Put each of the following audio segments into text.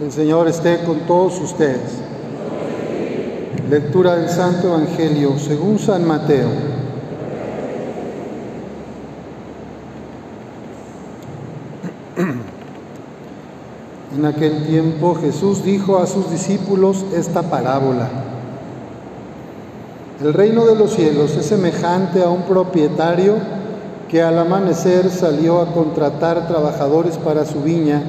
El Señor esté con todos ustedes. Lectura del Santo Evangelio según San Mateo. En aquel tiempo Jesús dijo a sus discípulos esta parábola. El reino de los cielos es semejante a un propietario que al amanecer salió a contratar trabajadores para su viña,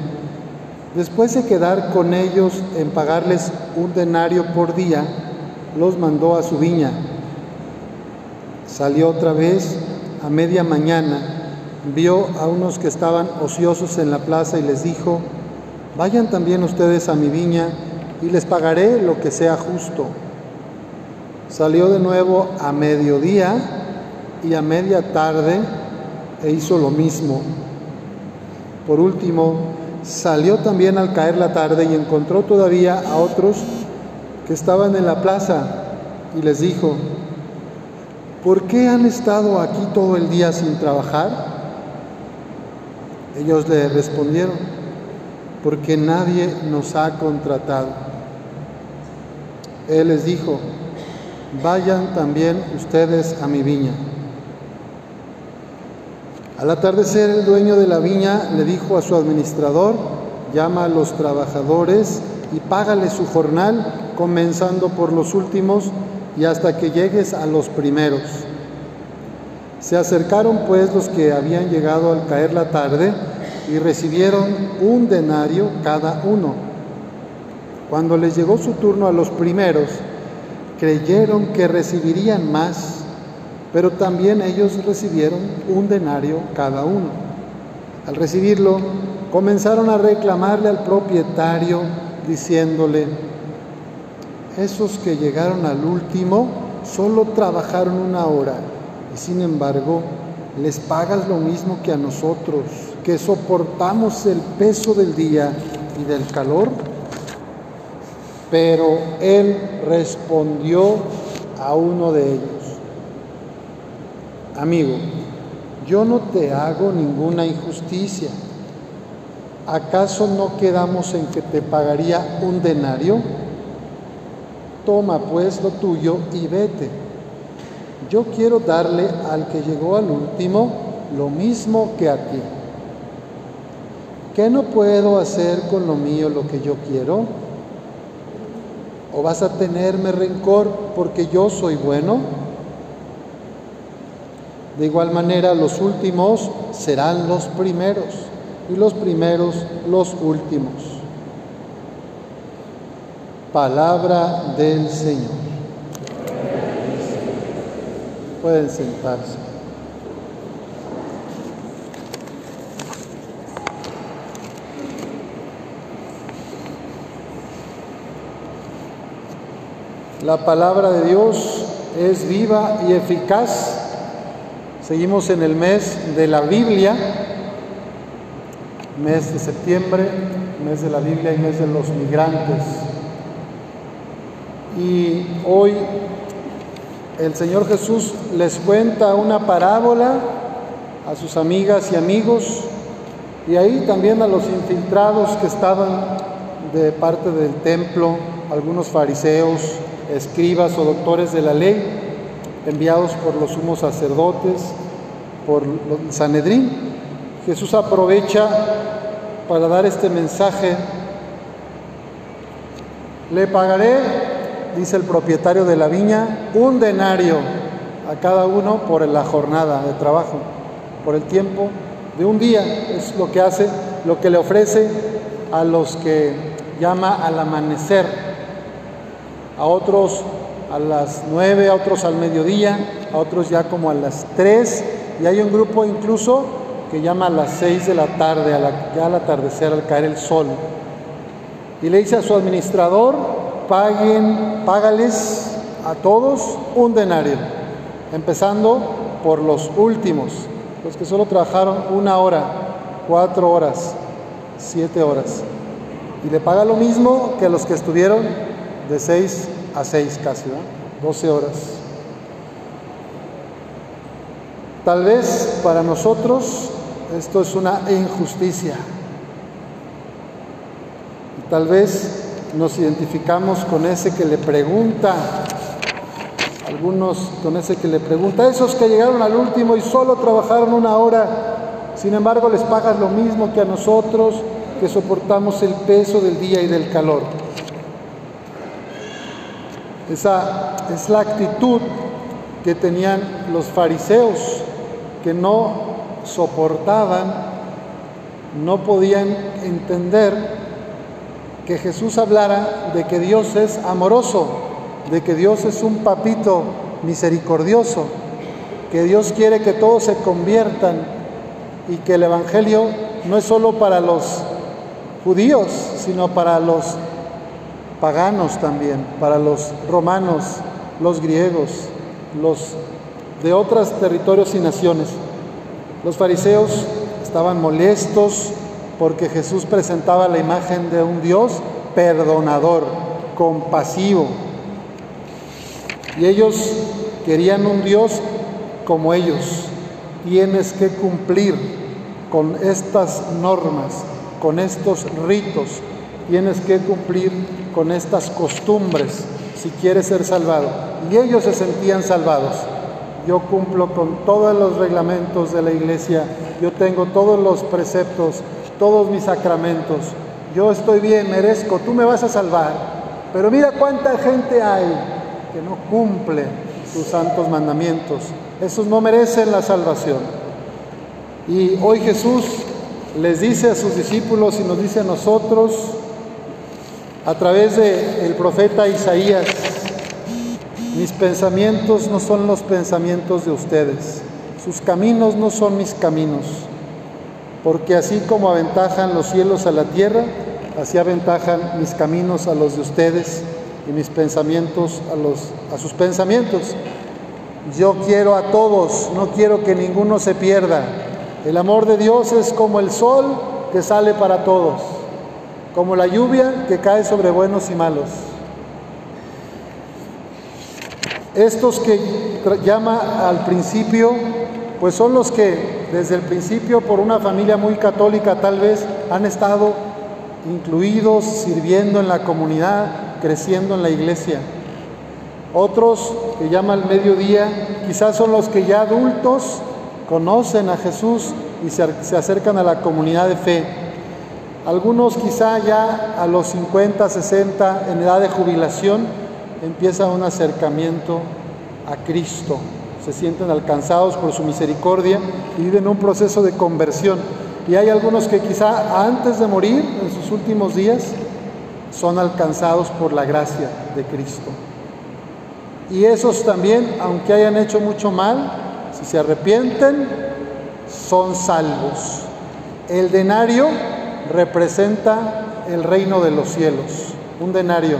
después de quedar con ellos en pagarles un denario por día, los mandó a su viña. Salió otra vez a media mañana, vio a unos que estaban ociosos en la plaza y les dijo, vayan también ustedes a mi viña y les pagaré lo que sea justo. Salió de nuevo a mediodía y a media tarde e hizo lo mismo. Por último, salió también al caer la tarde y encontró todavía a otros que estaban en la plaza y les dijo, ¿por qué han estado aquí todo el día sin trabajar? Ellos le respondieron, porque nadie nos ha contratado. Él les dijo, vayan también ustedes a mi viña. Al atardecer el dueño de la viña le dijo a su administrador, llama a los trabajadores y págale su jornal, comenzando por los últimos y hasta que llegues a los primeros. Se acercaron pues los que habían llegado al caer la tarde y recibieron un denario cada uno. Cuando les llegó su turno a los primeros, creyeron que recibirían más pero también ellos recibieron un denario cada uno. Al recibirlo, comenzaron a reclamarle al propietario diciéndole, esos que llegaron al último solo trabajaron una hora y sin embargo les pagas lo mismo que a nosotros, que soportamos el peso del día y del calor. Pero él respondió a uno de ellos, Amigo, yo no te hago ninguna injusticia. ¿Acaso no quedamos en que te pagaría un denario? Toma pues lo tuyo y vete. Yo quiero darle al que llegó al último lo mismo que a ti. ¿Qué no puedo hacer con lo mío lo que yo quiero? ¿O vas a tenerme rencor porque yo soy bueno? De igual manera, los últimos serán los primeros y los primeros los últimos. Palabra del Señor. Pueden sentarse. La palabra de Dios es viva y eficaz Seguimos en el mes de la Biblia, mes de septiembre, mes de la Biblia y mes de los migrantes. Y hoy el Señor Jesús les cuenta una parábola a sus amigas y amigos y ahí también a los infiltrados que estaban de parte del templo, algunos fariseos, escribas o doctores de la ley enviados por los sumos sacerdotes, por Sanedrín. Jesús aprovecha para dar este mensaje. Le pagaré, dice el propietario de la viña, un denario a cada uno por la jornada de trabajo, por el tiempo de un día. Es lo que hace, lo que le ofrece a los que llama al amanecer. A otros a las 9, a otros al mediodía, a otros ya como a las 3, y hay un grupo incluso que llama a las 6 de la tarde, a ya al atardecer, al caer el sol. Y le dice a su administrador, paguen, págales a todos un denario, empezando por los últimos, los que solo trabajaron una hora, cuatro horas, siete horas. Y le paga lo mismo que los que estuvieron de 6 a 6 casi, ¿no? 12 horas. Tal vez para nosotros esto es una injusticia. Tal vez nos identificamos con ese que le pregunta, algunos con ese que le pregunta, esos que llegaron al último y solo trabajaron una hora, sin embargo les pagas lo mismo que a nosotros que soportamos el peso del día y del calor. Esa es la actitud que tenían los fariseos, que no soportaban, no podían entender que Jesús hablara de que Dios es amoroso, de que Dios es un papito misericordioso, que Dios quiere que todos se conviertan y que el Evangelio no es solo para los judíos, sino para los paganos también, para los romanos, los griegos, los de otros territorios y naciones. Los fariseos estaban molestos porque Jesús presentaba la imagen de un Dios perdonador, compasivo. Y ellos querían un Dios como ellos. Tienes que cumplir con estas normas, con estos ritos, tienes que cumplir con estas costumbres si quieres ser salvado. Y ellos se sentían salvados. Yo cumplo con todos los reglamentos de la iglesia, yo tengo todos los preceptos, todos mis sacramentos. Yo estoy bien, merezco, tú me vas a salvar. Pero mira cuánta gente hay que no cumple sus santos mandamientos. Esos no merecen la salvación. Y hoy Jesús les dice a sus discípulos y nos dice a nosotros, a través del profeta Isaías, mis pensamientos no son los pensamientos de ustedes, sus caminos no son mis caminos porque así como aventajan los cielos a la tierra, así aventajan mis caminos a los de ustedes y mis pensamientos a, los, a sus pensamientos. Yo quiero a todos, no quiero que ninguno se pierda. El amor de Dios es como el sol que sale para todos, como la lluvia que cae sobre buenos y malos. Estos que llama al principio, pues son los que desde el principio por una familia muy católica tal vez han estado incluidos, sirviendo en la comunidad, creciendo en la iglesia. Otros que llaman al mediodía, quizás son los que ya adultos conocen a Jesús y se acercan a la comunidad de fe. Algunos quizá ya a los 50, 60, en edad de jubilación, empieza un acercamiento a Cristo se sienten alcanzados por su misericordia y viven un proceso de conversión. Y hay algunos que quizá antes de morir, en sus últimos días, son alcanzados por la gracia de Cristo. Y esos también, aunque hayan hecho mucho mal, si se arrepienten, son salvos. El denario representa el reino de los cielos. Un denario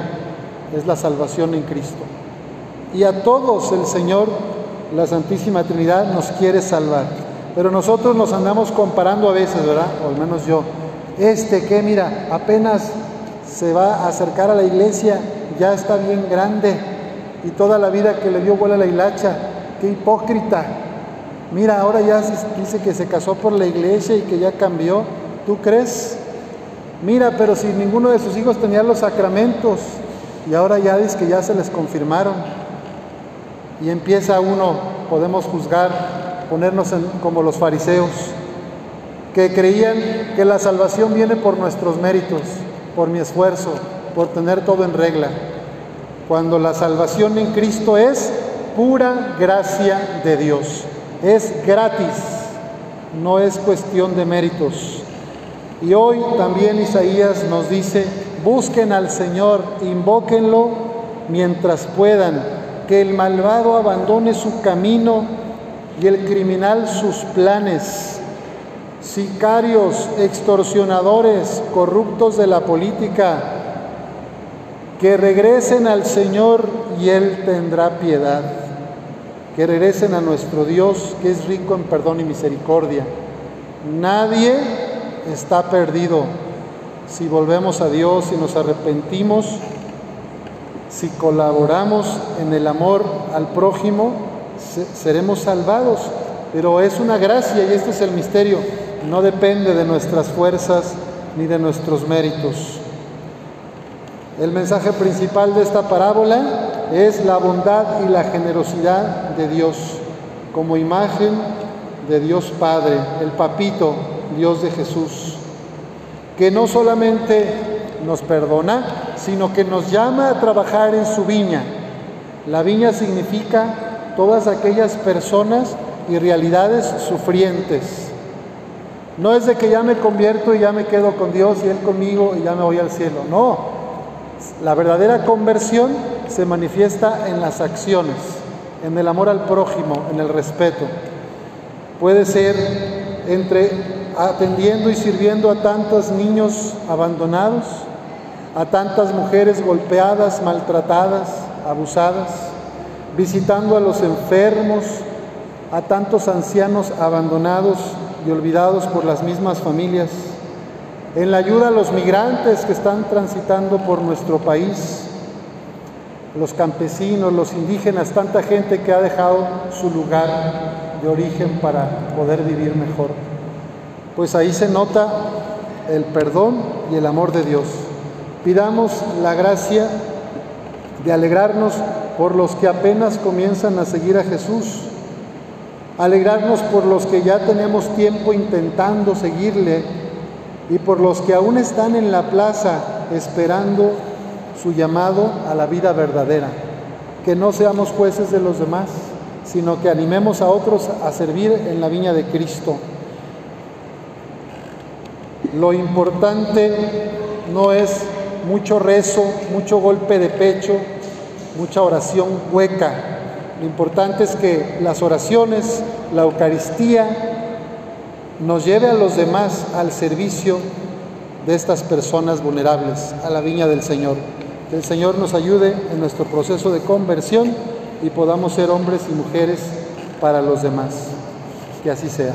es la salvación en Cristo. Y a todos el Señor la Santísima Trinidad nos quiere salvar. Pero nosotros nos andamos comparando a veces, ¿verdad? O al menos yo. Este que, mira, apenas se va a acercar a la iglesia, ya está bien grande y toda la vida que le dio vuela la hilacha. Qué hipócrita. Mira, ahora ya dice que se casó por la iglesia y que ya cambió. ¿Tú crees? Mira, pero si ninguno de sus hijos tenía los sacramentos y ahora ya dice que ya se les confirmaron y empieza uno, podemos juzgar, ponernos como los fariseos, que creían que la salvación viene por nuestros méritos, por mi esfuerzo, por tener todo en regla, cuando la salvación en Cristo es pura gracia de Dios, es gratis, no es cuestión de méritos. Y hoy también Isaías nos dice, busquen al Señor, invóquenlo mientras puedan, que el malvado abandone su camino y el criminal sus planes. Sicarios, extorsionadores, corruptos de la política, que regresen al Señor y Él tendrá piedad. Que regresen a nuestro Dios, que es rico en perdón y misericordia. Nadie está perdido. Si volvemos a Dios y nos arrepentimos, si colaboramos en el amor al prójimo, seremos salvados. Pero es una gracia y este es el misterio. No depende de nuestras fuerzas ni de nuestros méritos. El mensaje principal de esta parábola es la bondad y la generosidad de Dios como imagen de Dios Padre, el papito, Dios de Jesús, que no solamente nos perdona, sino que nos llama a trabajar en su viña. La viña significa todas aquellas personas y realidades sufrientes. No es de que ya me convierto y ya me quedo con Dios y Él conmigo y ya me voy al cielo. No, la verdadera conversión se manifiesta en las acciones, en el amor al prójimo, en el respeto. Puede ser entre atendiendo y sirviendo a tantos niños abandonados, a tantas mujeres golpeadas, maltratadas, abusadas, visitando a los enfermos, a tantos ancianos abandonados y olvidados por las mismas familias, en la ayuda a los migrantes que están transitando por nuestro país, los campesinos, los indígenas, tanta gente que ha dejado su lugar de origen para poder vivir mejor. Pues ahí se nota el perdón y el amor de Dios. Pidamos la gracia de alegrarnos por los que apenas comienzan a seguir a Jesús, alegrarnos por los que ya tenemos tiempo intentando seguirle y por los que aún están en la plaza esperando su llamado a la vida verdadera. Que no seamos jueces de los demás, sino que animemos a otros a servir en la viña de Cristo. Lo importante no es mucho rezo, mucho golpe de pecho, mucha oración hueca. Lo importante es que las oraciones, la Eucaristía, nos lleve a los demás al servicio de estas personas vulnerables, a la viña del Señor. Que el Señor nos ayude en nuestro proceso de conversión y podamos ser hombres y mujeres para los demás. Que así sea.